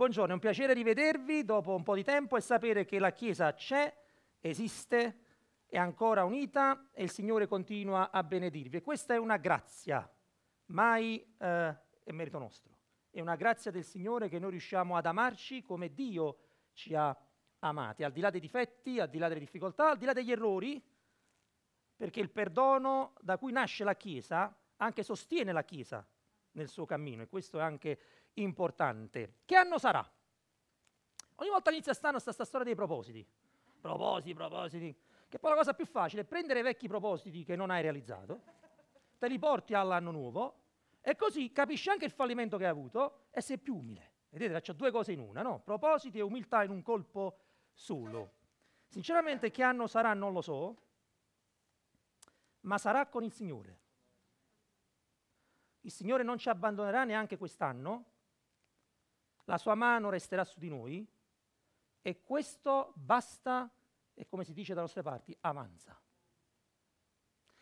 buongiorno, è un piacere rivedervi dopo un po' di tempo e sapere che la Chiesa c'è, esiste, è ancora unita e il Signore continua a benedirvi. E questa è una grazia, mai eh, è merito nostro. È una grazia del Signore che noi riusciamo ad amarci come Dio ci ha amati, al di là dei difetti, al di là delle difficoltà, al di là degli errori, perché il perdono da cui nasce la Chiesa anche sostiene la Chiesa nel suo cammino e questo è anche importante. Che anno sarà? Ogni volta inizia stanno sta, sta storia dei propositi. Propositi, propositi. Che poi la cosa più facile è prendere vecchi propositi che non hai realizzato, te li porti all'anno nuovo e così capisci anche il fallimento che hai avuto e sei più umile. Vedete, faccio due cose in una, no? Propositi e umiltà in un colpo solo. Sinceramente che anno sarà non lo so, ma sarà con il Signore. Il Signore non ci abbandonerà neanche quest'anno, la sua mano resterà su di noi e questo basta, e come si dice da nostre parti, avanza.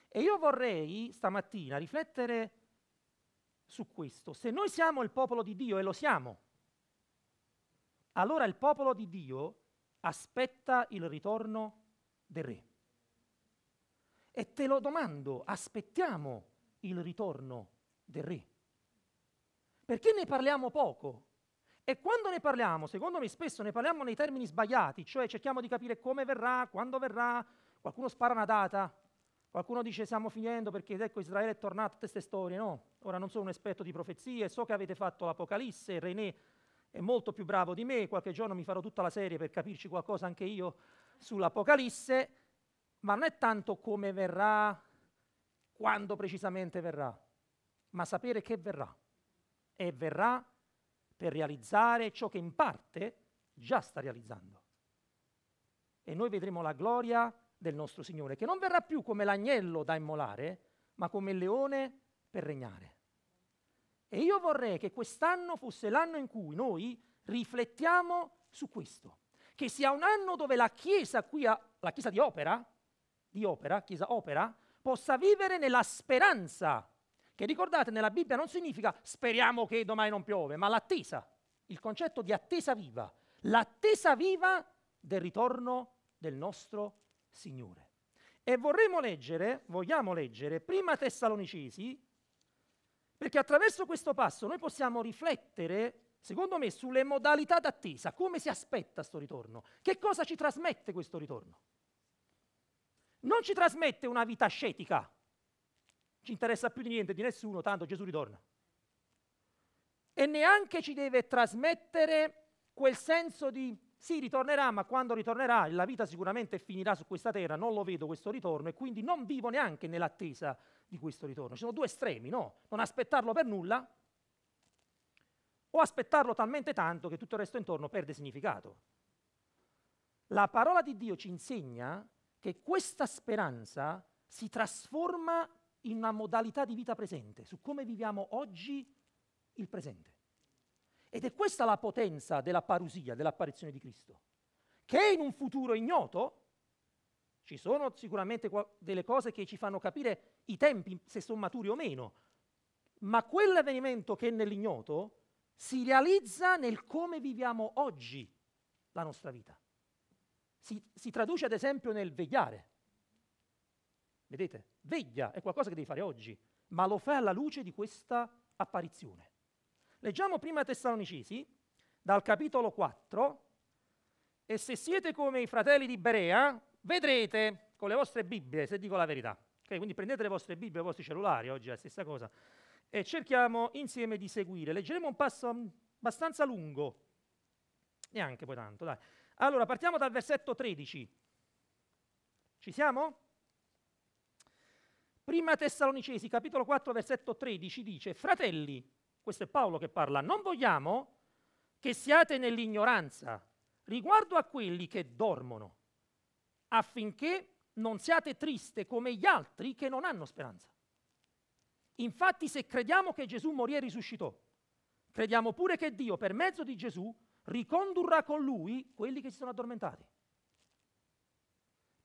E io vorrei stamattina riflettere su questo. Se noi siamo il popolo di Dio e lo siamo, allora il popolo di Dio aspetta il ritorno del Re. E te lo domando, aspettiamo il ritorno del Re? Perché ne parliamo poco? E quando ne parliamo, secondo me spesso ne parliamo nei termini sbagliati, cioè cerchiamo di capire come verrà, quando verrà, qualcuno spara una data, qualcuno dice stiamo finendo perché ecco Israele è tornato a queste storie, no? Ora non sono un esperto di profezie, so che avete fatto l'Apocalisse, René è molto più bravo di me, qualche giorno mi farò tutta la serie per capirci qualcosa anche io sull'Apocalisse, ma non è tanto come verrà, quando precisamente verrà, ma sapere che verrà. E verrà per realizzare ciò che in parte già sta realizzando. E noi vedremo la gloria del nostro Signore, che non verrà più come l'agnello da immolare, ma come il leone per regnare. E io vorrei che quest'anno fosse l'anno in cui noi riflettiamo su questo, che sia un anno dove la Chiesa qui, a, la Chiesa di opera, di opera, Chiesa opera, possa vivere nella speranza che ricordate nella Bibbia non significa speriamo che domani non piove, ma l'attesa, il concetto di attesa viva, l'attesa viva del ritorno del nostro Signore. E vorremmo leggere, vogliamo leggere, prima Tessalonicesi, perché attraverso questo passo noi possiamo riflettere, secondo me, sulle modalità d'attesa, come si aspetta questo ritorno, che cosa ci trasmette questo ritorno. Non ci trasmette una vita ascetica, ci interessa più di niente di nessuno, tanto Gesù ritorna. E neanche ci deve trasmettere quel senso di sì, ritornerà, ma quando ritornerà, la vita sicuramente finirà su questa terra, non lo vedo questo ritorno e quindi non vivo neanche nell'attesa di questo ritorno. Ci sono due estremi, no? Non aspettarlo per nulla o aspettarlo talmente tanto che tutto il resto intorno perde significato. La parola di Dio ci insegna che questa speranza si trasforma in una modalità di vita presente, su come viviamo oggi il presente. Ed è questa la potenza della parusia, dell'apparizione di Cristo, che in un futuro ignoto ci sono sicuramente delle cose che ci fanno capire i tempi, se sono maturi o meno, ma quell'avvenimento che è nell'ignoto si realizza nel come viviamo oggi la nostra vita. Si, si traduce ad esempio nel vegliare. Vedete? Veglia è qualcosa che devi fare oggi, ma lo fai alla luce di questa apparizione. Leggiamo prima Tessalonicesi, dal capitolo 4, e se siete come i fratelli di Berea, vedrete con le vostre Bibbie, se dico la verità. Okay, quindi prendete le vostre Bibbie, i vostri cellulari, oggi è la stessa cosa, e cerchiamo insieme di seguire. Leggeremo un passo abbastanza lungo, neanche poi tanto, dai. Allora, partiamo dal versetto 13. Ci siamo? Prima Tessalonicesi, capitolo 4, versetto 13 dice, fratelli, questo è Paolo che parla, non vogliamo che siate nell'ignoranza riguardo a quelli che dormono, affinché non siate triste come gli altri che non hanno speranza. Infatti se crediamo che Gesù morì e risuscitò, crediamo pure che Dio per mezzo di Gesù ricondurrà con lui quelli che si sono addormentati.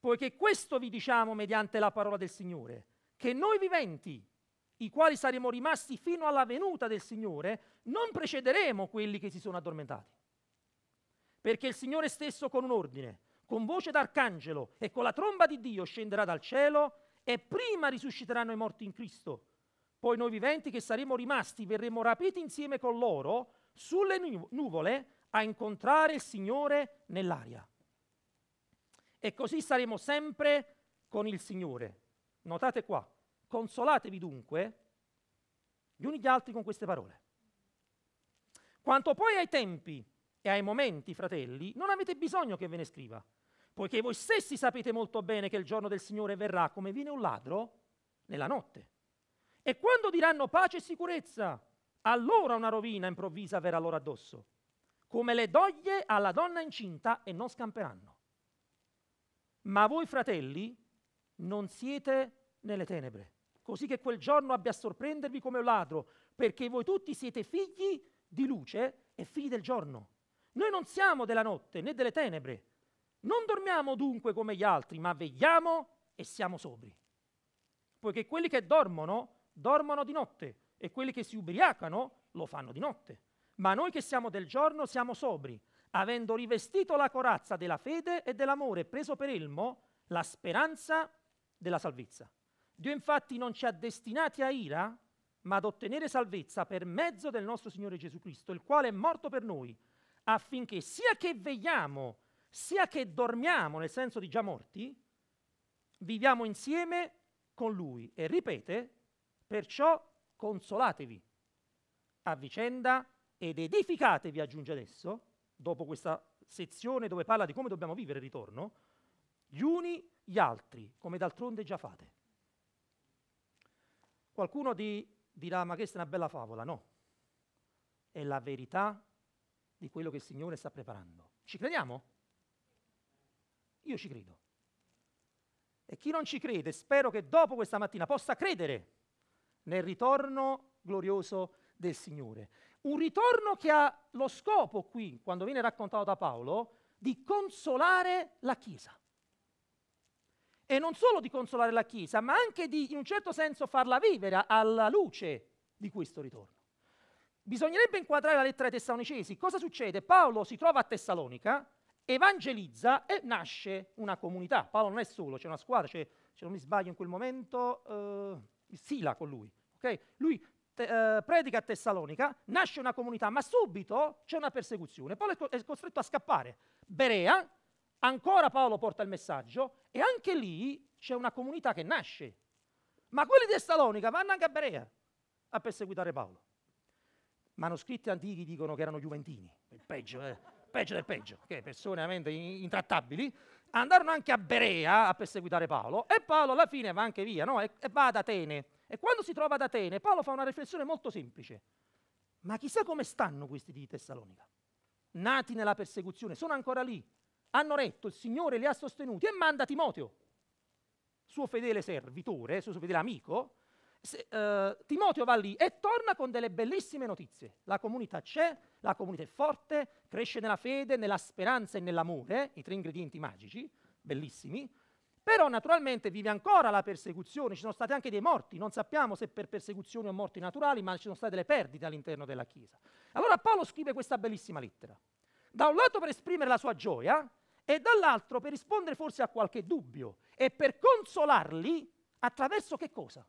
Poiché questo vi diciamo mediante la parola del Signore, che noi viventi, i quali saremo rimasti fino alla venuta del Signore, non precederemo quelli che si sono addormentati. perché il Signore stesso con un ordine, con voce d'arcangelo e con la tromba di Dio scenderà dal cielo e prima risusciteranno i morti in Cristo. Poi noi viventi che saremo rimasti verremo rapiti insieme con loro sulle nuvole a incontrare il Signore nell'aria. E così saremo sempre con il Signore. Notate qua, consolatevi dunque gli uni gli altri con queste parole. Quanto poi ai tempi e ai momenti, fratelli, non avete bisogno che ve ne scriva, poiché voi stessi sapete molto bene che il giorno del Signore verrà come viene un ladro nella notte. E quando diranno pace e sicurezza, allora una rovina improvvisa verrà loro addosso, come le doglie alla donna incinta e non scamperanno. Ma voi, fratelli, non siete nelle tenebre, così che quel giorno abbia a sorprendervi come un ladro, perché voi tutti siete figli di luce e figli del giorno. Noi non siamo della notte né delle tenebre. Non dormiamo dunque come gli altri, ma vegliamo e siamo sobri. Poiché quelli che dormono, dormono di notte, e quelli che si ubriacano lo fanno di notte. Ma noi che siamo del giorno siamo sobri, avendo rivestito la corazza della fede e dell'amore preso per elmo la speranza della salvezza. Dio infatti non ci ha destinati a ira, ma ad ottenere salvezza per mezzo del nostro Signore Gesù Cristo, il quale è morto per noi, affinché sia che vegliamo, sia che dormiamo, nel senso di già morti, viviamo insieme con Lui. E ripete, perciò consolatevi a vicenda ed edificatevi, aggiunge adesso, dopo questa sezione dove parla di come dobbiamo vivere il ritorno, gli uni gli altri, come d'altronde già fate. Qualcuno di, dirà, ma questa è una bella favola, no? È la verità di quello che il Signore sta preparando. Ci crediamo? Io ci credo. E chi non ci crede, spero che dopo questa mattina possa credere nel ritorno glorioso del Signore. Un ritorno che ha lo scopo qui, quando viene raccontato da Paolo, di consolare la Chiesa. E non solo di consolare la Chiesa, ma anche di, in un certo senso, farla vivere alla luce di questo ritorno. Bisognerebbe inquadrare la lettera ai Tessalonicesi. Cosa succede? Paolo si trova a Tessalonica, evangelizza e nasce una comunità. Paolo non è solo, c'è una squadra, c'è, se non mi sbaglio in quel momento, uh, Sila con lui. Okay? Lui te, uh, predica a Tessalonica, nasce una comunità, ma subito c'è una persecuzione. Paolo è, co- è costretto a scappare. Berea, ancora Paolo porta il messaggio e anche lì c'è una comunità che nasce. Ma quelli di Tessalonica vanno anche a Berea a perseguitare Paolo. Manoscritti antichi dicono che erano giuventini, il peggio, eh, peggio del peggio, che persone veramente intrattabili, andarono anche a Berea a perseguitare Paolo e Paolo alla fine va anche via no? e, e va ad Atene. E quando si trova ad Atene, Paolo fa una riflessione molto semplice. Ma chissà come stanno questi di Tessalonica, nati nella persecuzione, sono ancora lì, hanno retto, il Signore li ha sostenuti e manda Timoteo, suo fedele servitore, suo fedele amico, se, uh, Timoteo va lì e torna con delle bellissime notizie. La comunità c'è, la comunità è forte, cresce nella fede, nella speranza e nell'amore, i tre ingredienti magici, bellissimi, però naturalmente vive ancora la persecuzione, ci sono stati anche dei morti, non sappiamo se per persecuzioni o morti naturali, ma ci sono state delle perdite all'interno della Chiesa. Allora Paolo scrive questa bellissima lettera, da un lato per esprimere la sua gioia e dall'altro per rispondere forse a qualche dubbio e per consolarli attraverso che cosa?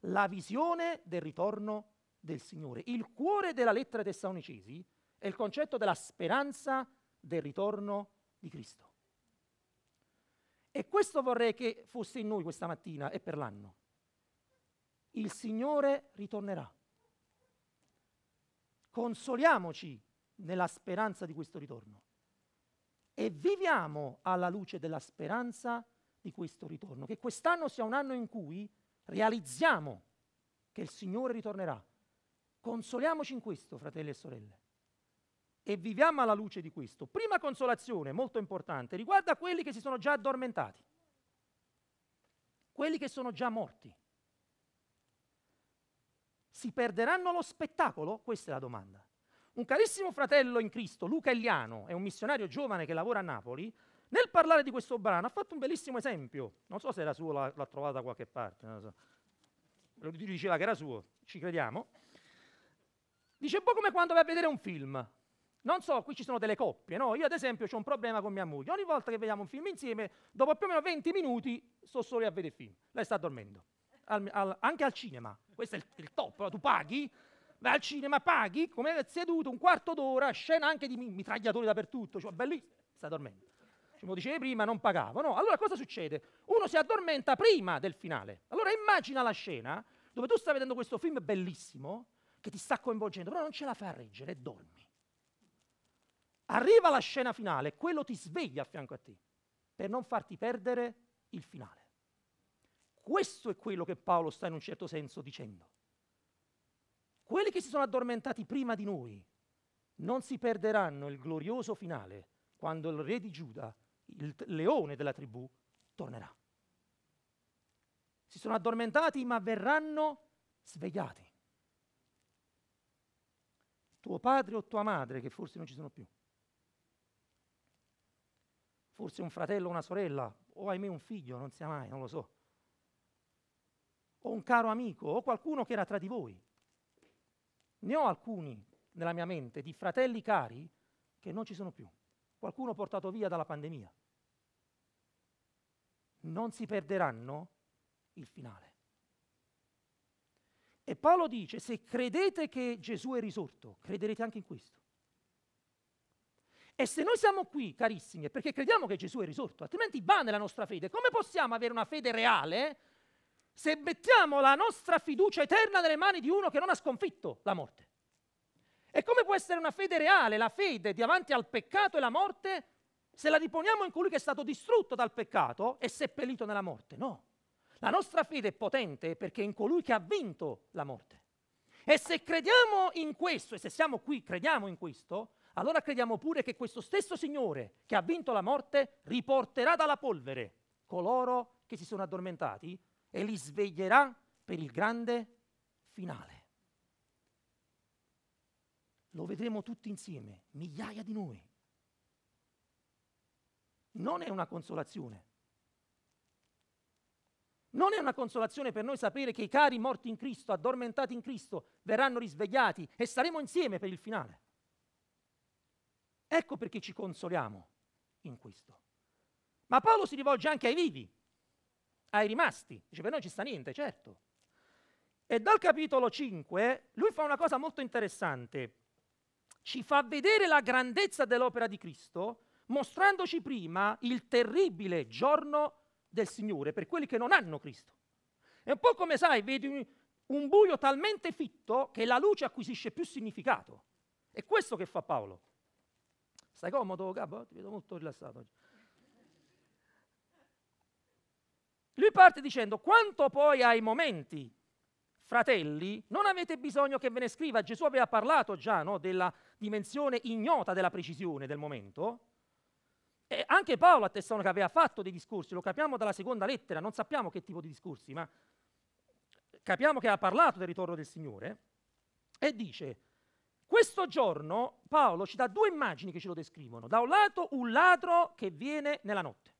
La visione del ritorno del Signore. Il cuore della lettera ai Tessalonicesi è il concetto della speranza del ritorno di Cristo. E questo vorrei che fosse in noi questa mattina e per l'anno. Il Signore ritornerà. Consoliamoci nella speranza di questo ritorno e viviamo alla luce della speranza di questo ritorno. Che quest'anno sia un anno in cui realizziamo che il Signore ritornerà. Consoliamoci in questo, fratelli e sorelle e viviamo alla luce di questo. Prima consolazione, molto importante, riguarda quelli che si sono già addormentati, quelli che sono già morti. Si perderanno lo spettacolo? Questa è la domanda. Un carissimo fratello in Cristo, Luca Eliano, è un missionario giovane che lavora a Napoli, nel parlare di questo brano ha fatto un bellissimo esempio. Non so se era suo, l'ha, l'ha trovato da qualche parte. Non so. Lui diceva che era suo, ci crediamo. Dice un po' come quando vai a vedere un film Non so, qui ci sono delle coppie, no? Io ad esempio ho un problema con mia moglie. Ogni volta che vediamo un film insieme, dopo più o meno 20 minuti, sto solo a vedere il film. Lei sta dormendo. Al, al, anche al cinema. Questo è il, il top. Tu paghi, vai al cinema, paghi, come seduto un quarto d'ora, scena anche di mitragliatori dappertutto. Cioè, bellissimo. Sta dormendo. Come dicevi prima, non pagavo. No, allora cosa succede? Uno si addormenta prima del finale. Allora immagina la scena dove tu stai vedendo questo film bellissimo, che ti sta coinvolgendo, però non ce la fai a reggere dormi. Arriva la scena finale, quello ti sveglia a fianco a te per non farti perdere il finale. Questo è quello che Paolo sta in un certo senso dicendo. Quelli che si sono addormentati prima di noi non si perderanno il glorioso finale quando il re di Giuda, il leone della tribù, tornerà. Si sono addormentati ma verranno svegliati. Tuo padre o tua madre, che forse non ci sono più forse un fratello o una sorella, o ahimè un figlio, non sia mai, non lo so, o un caro amico, o qualcuno che era tra di voi. Ne ho alcuni nella mia mente di fratelli cari che non ci sono più. Qualcuno portato via dalla pandemia. Non si perderanno il finale. E Paolo dice, se credete che Gesù è risorto, crederete anche in questo. E se noi siamo qui, carissimi, è perché crediamo che Gesù è risorto, altrimenti va nella nostra fede. Come possiamo avere una fede reale se mettiamo la nostra fiducia eterna nelle mani di uno che non ha sconfitto la morte? E come può essere una fede reale, la fede davanti al peccato e la morte, se la riponiamo in colui che è stato distrutto dal peccato e seppellito nella morte? No. La nostra fede è potente perché è in colui che ha vinto la morte. E se crediamo in questo, e se siamo qui, crediamo in questo, allora crediamo pure che questo stesso Signore che ha vinto la morte riporterà dalla polvere coloro che si sono addormentati e li sveglierà per il grande finale. Lo vedremo tutti insieme, migliaia di noi. Non è una consolazione. Non è una consolazione per noi sapere che i cari morti in Cristo, addormentati in Cristo, verranno risvegliati e saremo insieme per il finale. Ecco perché ci consoliamo in questo. Ma Paolo si rivolge anche ai vivi, ai rimasti. Dice, per noi ci sta niente, certo. E dal capitolo 5 lui fa una cosa molto interessante. Ci fa vedere la grandezza dell'opera di Cristo, mostrandoci prima il terribile giorno del Signore per quelli che non hanno Cristo. È un po' come, sai, vedi un, buio talmente fitto che la luce acquisisce più significato. È questo che fa Paolo. Stai comodo, capo? Ti vedo molto rilassato oggi. Lui parte dicendo, quanto poi ai momenti, fratelli, non avete bisogno che ve ne scriva, Gesù aveva parlato già no, della dimensione ignota della precisione del momento, e anche Paolo a Tessalonica aveva fatto dei discorsi, lo capiamo dalla seconda lettera, non sappiamo che tipo di discorsi, ma capiamo che ha parlato del ritorno del Signore, e dice, questo giorno Paolo ci dà due immagini che ce lo descrivono. Da un lato un ladro che viene nella notte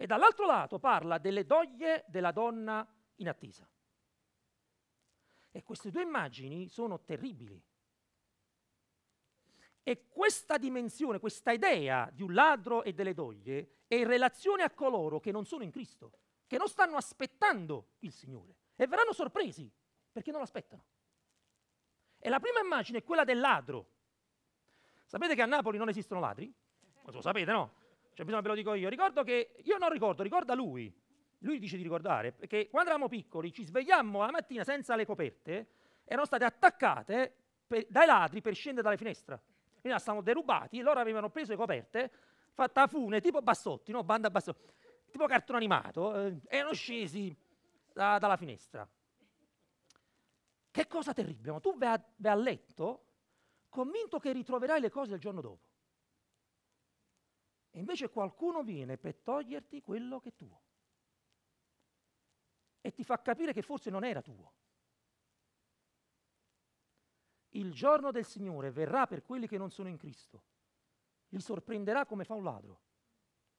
e dall'altro lato parla delle doglie della donna in attesa. E queste due immagini sono terribili. E questa dimensione, questa idea di un ladro e delle doglie è in relazione a coloro che non sono in Cristo, che non stanno aspettando il Signore e verranno sorpresi perché non lo aspettano. E la prima immagine è quella del ladro. Sapete che a Napoli non esistono ladri? Lo sapete, no? Cioè, bisogna ve lo dico io. Ricordo che, io non ricordo, ricorda lui. Lui dice di ricordare, perché quando eravamo piccoli ci svegliammo la mattina senza le coperte, erano state attaccate per, dai ladri per scendere dalle finestre. Quindi stavano derubati, loro avevano preso le coperte, fatta a fune, tipo bassotti, no? Banda bassotti, tipo cartone animato, eh, erano scesi da, dalla finestra. Che cosa terribile, ma tu vai a, vai a letto convinto che ritroverai le cose il giorno dopo. Invece qualcuno viene per toglierti quello che è tuo. E ti fa capire che forse non era tuo. Il giorno del Signore verrà per quelli che non sono in Cristo. Li sorprenderà come fa un ladro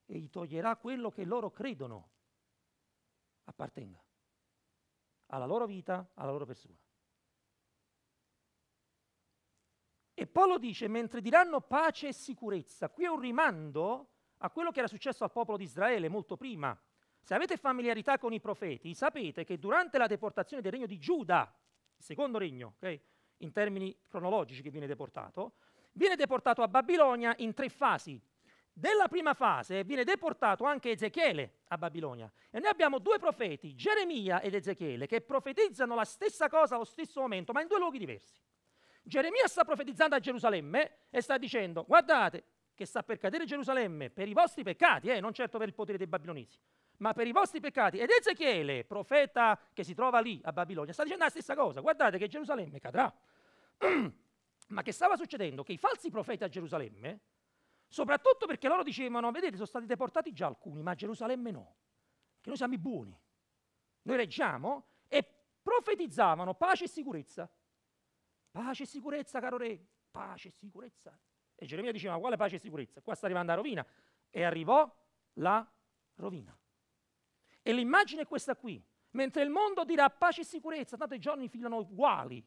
e gli toglierà quello che loro credono appartenga alla loro vita, alla loro persona. E Paolo dice, mentre diranno pace e sicurezza, qui è un rimando a quello che era successo al popolo di Israele molto prima. Se avete familiarità con i profeti, sapete che durante la deportazione del regno di Giuda, il secondo regno, okay, in termini cronologici che viene deportato, viene deportato a Babilonia in tre fasi. Della prima fase viene deportato anche Ezechiele a Babilonia e noi abbiamo due profeti, Geremia ed Ezechiele, che profetizzano la stessa cosa allo stesso momento, ma in due luoghi diversi. Geremia sta profetizzando a Gerusalemme e sta dicendo, guardate che sta per cadere Gerusalemme per i vostri peccati, eh, non certo per il potere dei babilonesi, ma per i vostri peccati. Ed Ezechiele, profeta che si trova lì a Babilonia, sta dicendo la stessa cosa, guardate che Gerusalemme cadrà. ma che stava succedendo? Che i falsi profeti a Gerusalemme Soprattutto perché loro dicevano, vedete, sono stati deportati già alcuni, ma a Gerusalemme no, che noi siamo i buoni. Noi reggiamo e profetizzavano pace e sicurezza. Pace e sicurezza, caro re, pace e sicurezza. E Geremia diceva, quale pace e sicurezza? Qua sta arrivando la rovina. E arrivò la rovina. E l'immagine è questa qui. Mentre il mondo dirà pace e sicurezza, tanto i giorni filano uguali.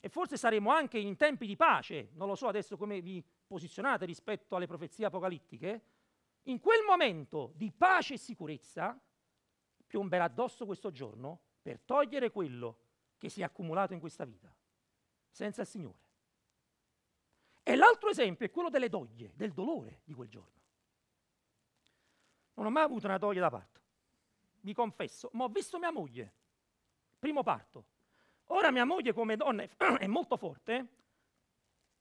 E forse saremo anche in tempi di pace, non lo so adesso come vi posizionate rispetto alle profezie apocalittiche, in quel momento di pace e sicurezza piomberà addosso questo giorno per togliere quello che si è accumulato in questa vita, senza il Signore. E l'altro esempio è quello delle doglie, del dolore di quel giorno. Non ho mai avuto una doglia da parto, vi confesso, ma ho visto mia moglie, primo parto. Ora mia moglie come donna è molto forte,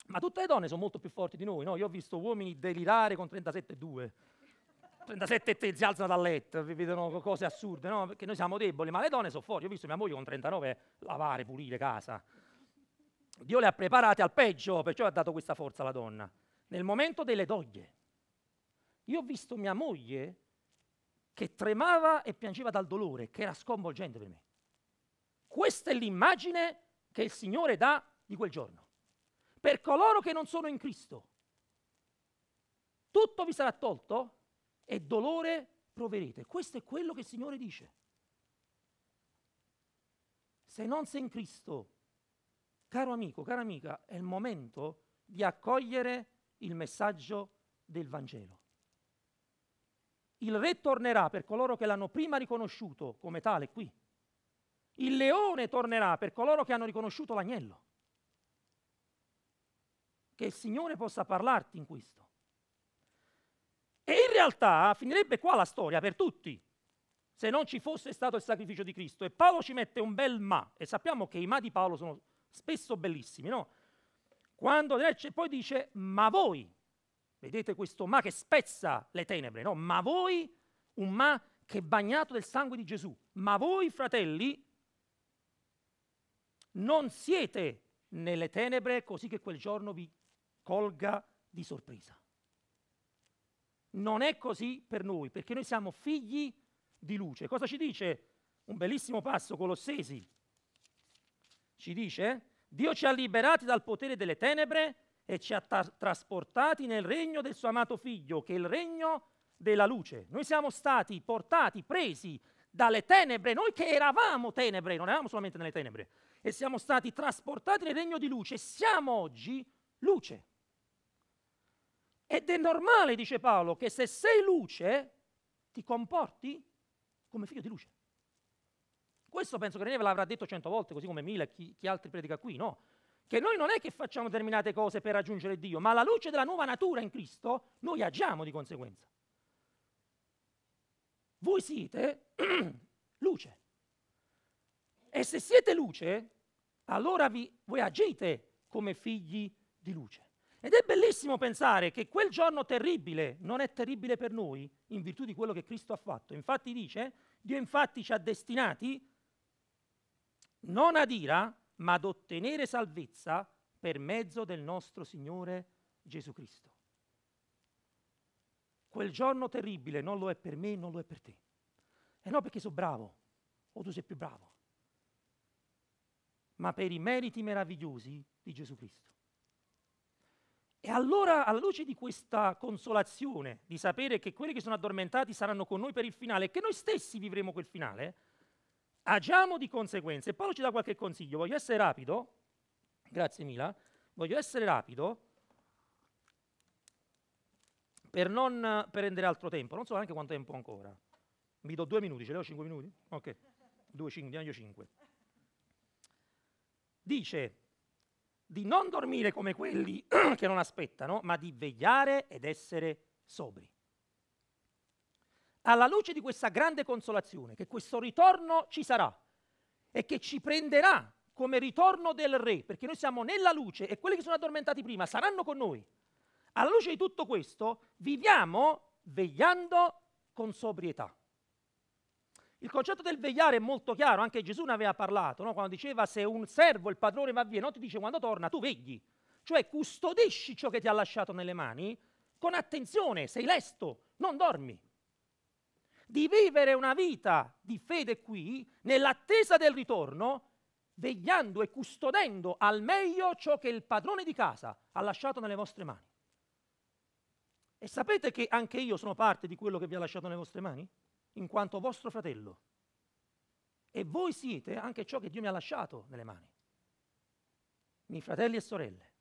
ma tutte le donne sono molto più forti di noi, no? Io ho visto uomini delirare con 37,2. 37 e si alzano dal letto, vi vedono cose assurde, no? Perché noi siamo deboli, ma le donne sono forti. Io ho visto mia moglie con 39 lavare, pulire casa. Dio le ha preparate al peggio, perciò ha dato questa forza alla donna. Nel momento delle doglie. Io ho visto mia moglie che tremava e piangeva dal dolore, che era sconvolgente per me. Questa è l'immagine che il Signore dà di quel giorno per coloro che non sono in Cristo. Tutto vi sarà tolto e dolore proverete. Questo è quello che il Signore dice. Se non sei in Cristo, caro amico, cara amica, è il momento di accogliere il messaggio del Vangelo. Il re tornerà per coloro che l'hanno prima riconosciuto come tale qui. Il leone tornerà per coloro che hanno riconosciuto l'agnello che il Signore possa parlarti in questo. E in realtà finirebbe qua la storia per tutti, se non ci fosse stato il sacrificio di Cristo. E Paolo ci mette un bel ma, e sappiamo che i ma di Paolo sono spesso bellissimi, no? Quando poi dice, ma voi, vedete questo ma che spezza le tenebre, no? Ma voi, un ma che è bagnato del sangue di Gesù, ma voi, fratelli, non siete nelle tenebre così che quel giorno vi colga di sorpresa. Non è così per noi, perché noi siamo figli di luce. Cosa ci dice? Un bellissimo passo, Colossesi. Ci dice, Dio ci ha liberati dal potere delle tenebre e ci ha tra- trasportati nel regno del suo amato figlio, che è il regno della luce. Noi siamo stati portati, presi dalle tenebre, noi che eravamo tenebre, non eravamo solamente nelle tenebre, e siamo stati trasportati nel regno di luce, siamo oggi luce. Ed è normale, dice Paolo, che se sei luce ti comporti come figlio di luce. Questo penso che René ve l'avrà detto cento volte, così come Mila chi, chi altri predica qui, no? Che noi non è che facciamo determinate cose per raggiungere Dio, ma alla luce della nuova natura in Cristo noi agiamo di conseguenza. Voi siete luce. E se siete luce, allora vi, voi agite come figli di luce. Ed è bellissimo pensare che quel giorno terribile non è terribile per noi in virtù di quello che Cristo ha fatto. Infatti dice, Dio infatti ci ha destinati non ad ira, ma ad ottenere salvezza per mezzo del nostro Signore Gesù Cristo. Quel giorno terribile non lo è per me, non lo è per te. E non perché sono bravo, o tu sei più bravo, ma per i meriti meravigliosi di Gesù Cristo. E allora, alla luce di questa consolazione, di sapere che quelli che sono addormentati saranno con noi per il finale e che noi stessi vivremo quel finale, agiamo di conseguenza. E Paolo ci dà qualche consiglio. Voglio essere rapido, grazie Mila. Voglio essere rapido per non prendere altro tempo. Non so neanche quanto tempo ancora. Mi do due minuti, ce l'ho cinque minuti? Ok, due, cinque, meglio cinque. Dice di non dormire come quelli che non aspettano, ma di vegliare ed essere sobri. Alla luce di questa grande consolazione, che questo ritorno ci sarà e che ci prenderà come ritorno del Re, perché noi siamo nella luce e quelli che sono addormentati prima saranno con noi. Alla luce di tutto questo, viviamo vegliando con sobrietà. Il concetto del vegliare è molto chiaro, anche Gesù ne aveva parlato, no? quando diceva se un servo, il padrone va via, non ti dice quando torna, tu vegli, cioè custodisci ciò che ti ha lasciato nelle mani con attenzione, sei lesto, non dormi. Di vivere una vita di fede qui, nell'attesa del ritorno, vegliando e custodendo al meglio ciò che il padrone di casa ha lasciato nelle vostre mani. E sapete che anche io sono parte di quello che vi ha lasciato nelle vostre mani? in quanto vostro fratello. E voi siete anche ciò che Dio mi ha lasciato nelle mani, miei fratelli e sorelle.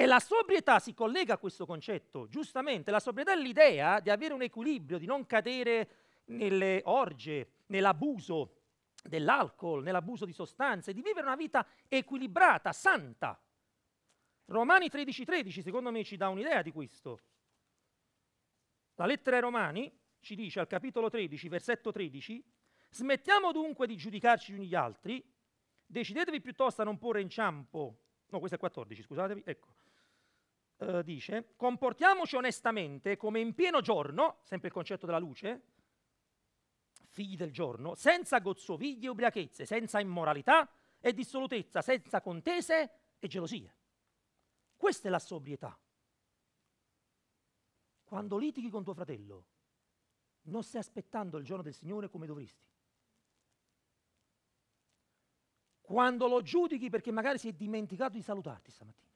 E la sobrietà si collega a questo concetto, giustamente. La sobrietà è l'idea di avere un equilibrio, di non cadere nelle orge, nell'abuso dell'alcol, nell'abuso di sostanze, di vivere una vita equilibrata, santa. Romani 13:13 13, secondo me ci dà un'idea di questo. La lettera ai Romani ci dice al capitolo 13, versetto 13, smettiamo dunque di giudicarci gli uni gli altri, decidetevi piuttosto a non porre in ciampo, no questo è il 14, scusatemi, ecco, uh, dice, comportiamoci onestamente come in pieno giorno, sempre il concetto della luce, figli del giorno, senza gozzoviglie e ubriachezze, senza immoralità e dissolutezza, senza contese e gelosie. Questa è la sobrietà. Quando litighi con tuo fratello, non stai aspettando il giorno del Signore come dovresti. Quando lo giudichi perché magari si è dimenticato di salutarti stamattina,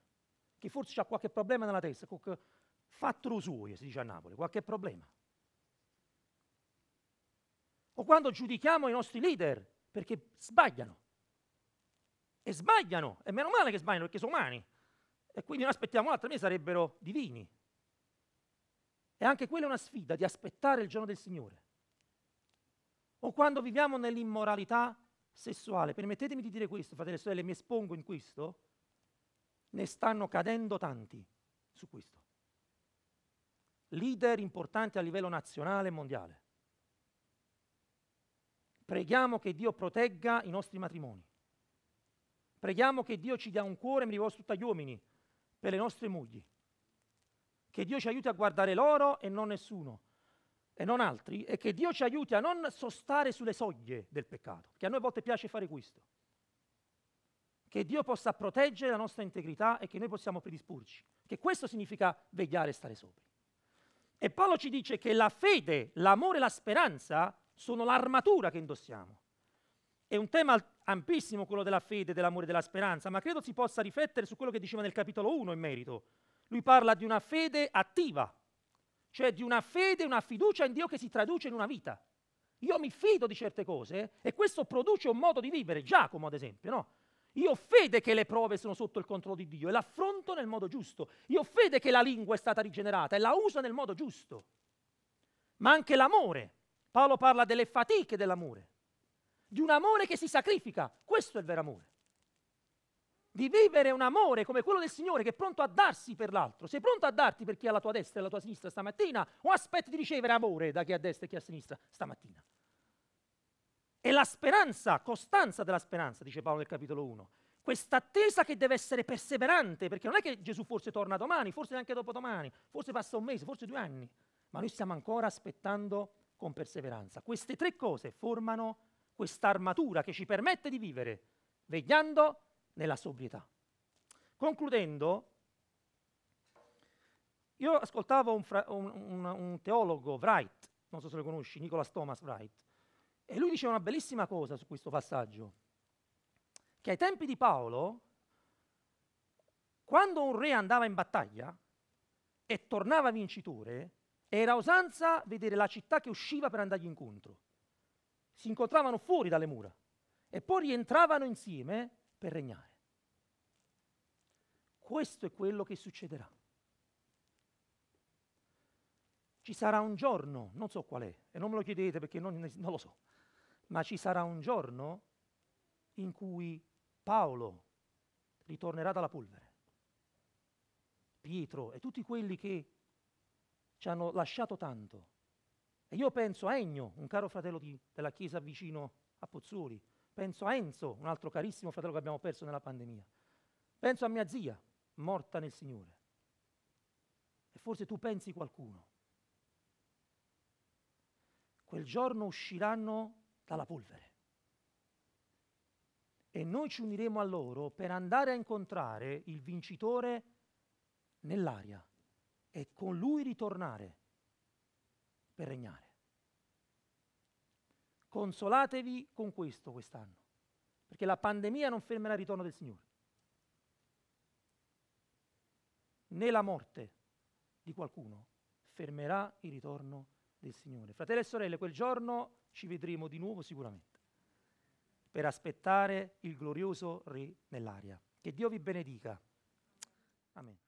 che forse ha qualche problema nella testa, qualche fatto suo, si dice a Napoli, qualche problema. O quando giudichiamo i nostri leader perché sbagliano. E sbagliano, e meno male che sbagliano perché sono umani. E quindi non aspettiamo altro, me sarebbero divini. E anche quella è una sfida di aspettare il giorno del Signore. O quando viviamo nell'immoralità sessuale, permettetemi di dire questo, fratelli e sorelle, mi espongo in questo, ne stanno cadendo tanti su questo. Leader importanti a livello nazionale e mondiale. Preghiamo che Dio protegga i nostri matrimoni. Preghiamo che Dio ci dia un cuore, mi rivolgo tutti agli uomini, per le nostre mogli che Dio ci aiuti a guardare loro e non nessuno, e non altri, e che Dio ci aiuti a non sostare sulle soglie del peccato, che a noi a volte piace fare questo. Che Dio possa proteggere la nostra integrità e che noi possiamo predisporci. Che questo significa vegliare e stare sopra. E Paolo ci dice che la fede, l'amore e la speranza sono l'armatura che indossiamo. È un tema ampissimo quello della fede, dell'amore e della speranza, ma credo si possa riflettere su quello che diceva nel capitolo 1 in merito, lui parla di una fede attiva, cioè di una fede, una fiducia in Dio che si traduce in una vita. Io mi fido di certe cose e questo produce un modo di vivere, Giacomo ad esempio, no? Io ho fede che le prove sono sotto il controllo di Dio e l'affronto nel modo giusto. Io ho fede che la lingua è stata rigenerata e la uso nel modo giusto. Ma anche l'amore. Paolo parla delle fatiche dell'amore, di un amore che si sacrifica. Questo è il vero amore di vivere un amore come quello del Signore che è pronto a darsi per l'altro. Sei pronto a darti per chi è alla tua destra e alla tua sinistra stamattina o aspetti di ricevere amore da chi è a destra e chi è a sinistra stamattina? È la speranza, costanza della speranza, dice Paolo nel capitolo 1. Questa attesa che deve essere perseverante, perché non è che Gesù forse torna domani, forse neanche dopodomani, forse passa un mese, forse due anni, ma noi stiamo ancora aspettando con perseveranza. Queste tre cose formano questa armatura che ci permette di vivere, vegliando nella sobrietà. Concludendo, io ascoltavo un, fra, un, un, un, teologo, Wright, non so se lo conosci, Nicholas Thomas Wright, e lui diceva una bellissima cosa su questo passaggio, che ai tempi di Paolo, quando un re andava in battaglia e tornava vincitore, era usanza vedere la città che usciva per andargli incontro. Si incontravano fuori dalle mura e poi rientravano insieme per regnare. Questo è quello che succederà. Ci sarà un giorno, non so qual è, e non me lo chiedete perché non, non lo so, ma ci sarà un giorno in cui Paolo ritornerà dalla polvere. Pietro e tutti quelli che ci hanno lasciato tanto. E io penso a Ennio, un caro fratello di, della chiesa vicino a Pozzuoli, penso a Enzo, un altro carissimo fratello che abbiamo perso nella pandemia, penso a mia zia, morta nel Signore. E forse tu pensi qualcuno. Quel giorno usciranno dalla polvere e noi ci uniremo a loro per andare a incontrare il vincitore nell'aria e con lui ritornare per regnare. Consolatevi con questo quest'anno, perché la pandemia non fermerà il ritorno del Signore, né la morte di qualcuno fermerà il ritorno del Signore. Fratelli e sorelle, quel giorno ci vedremo di nuovo sicuramente per aspettare il glorioso Re nell'aria. Che Dio vi benedica. Amen.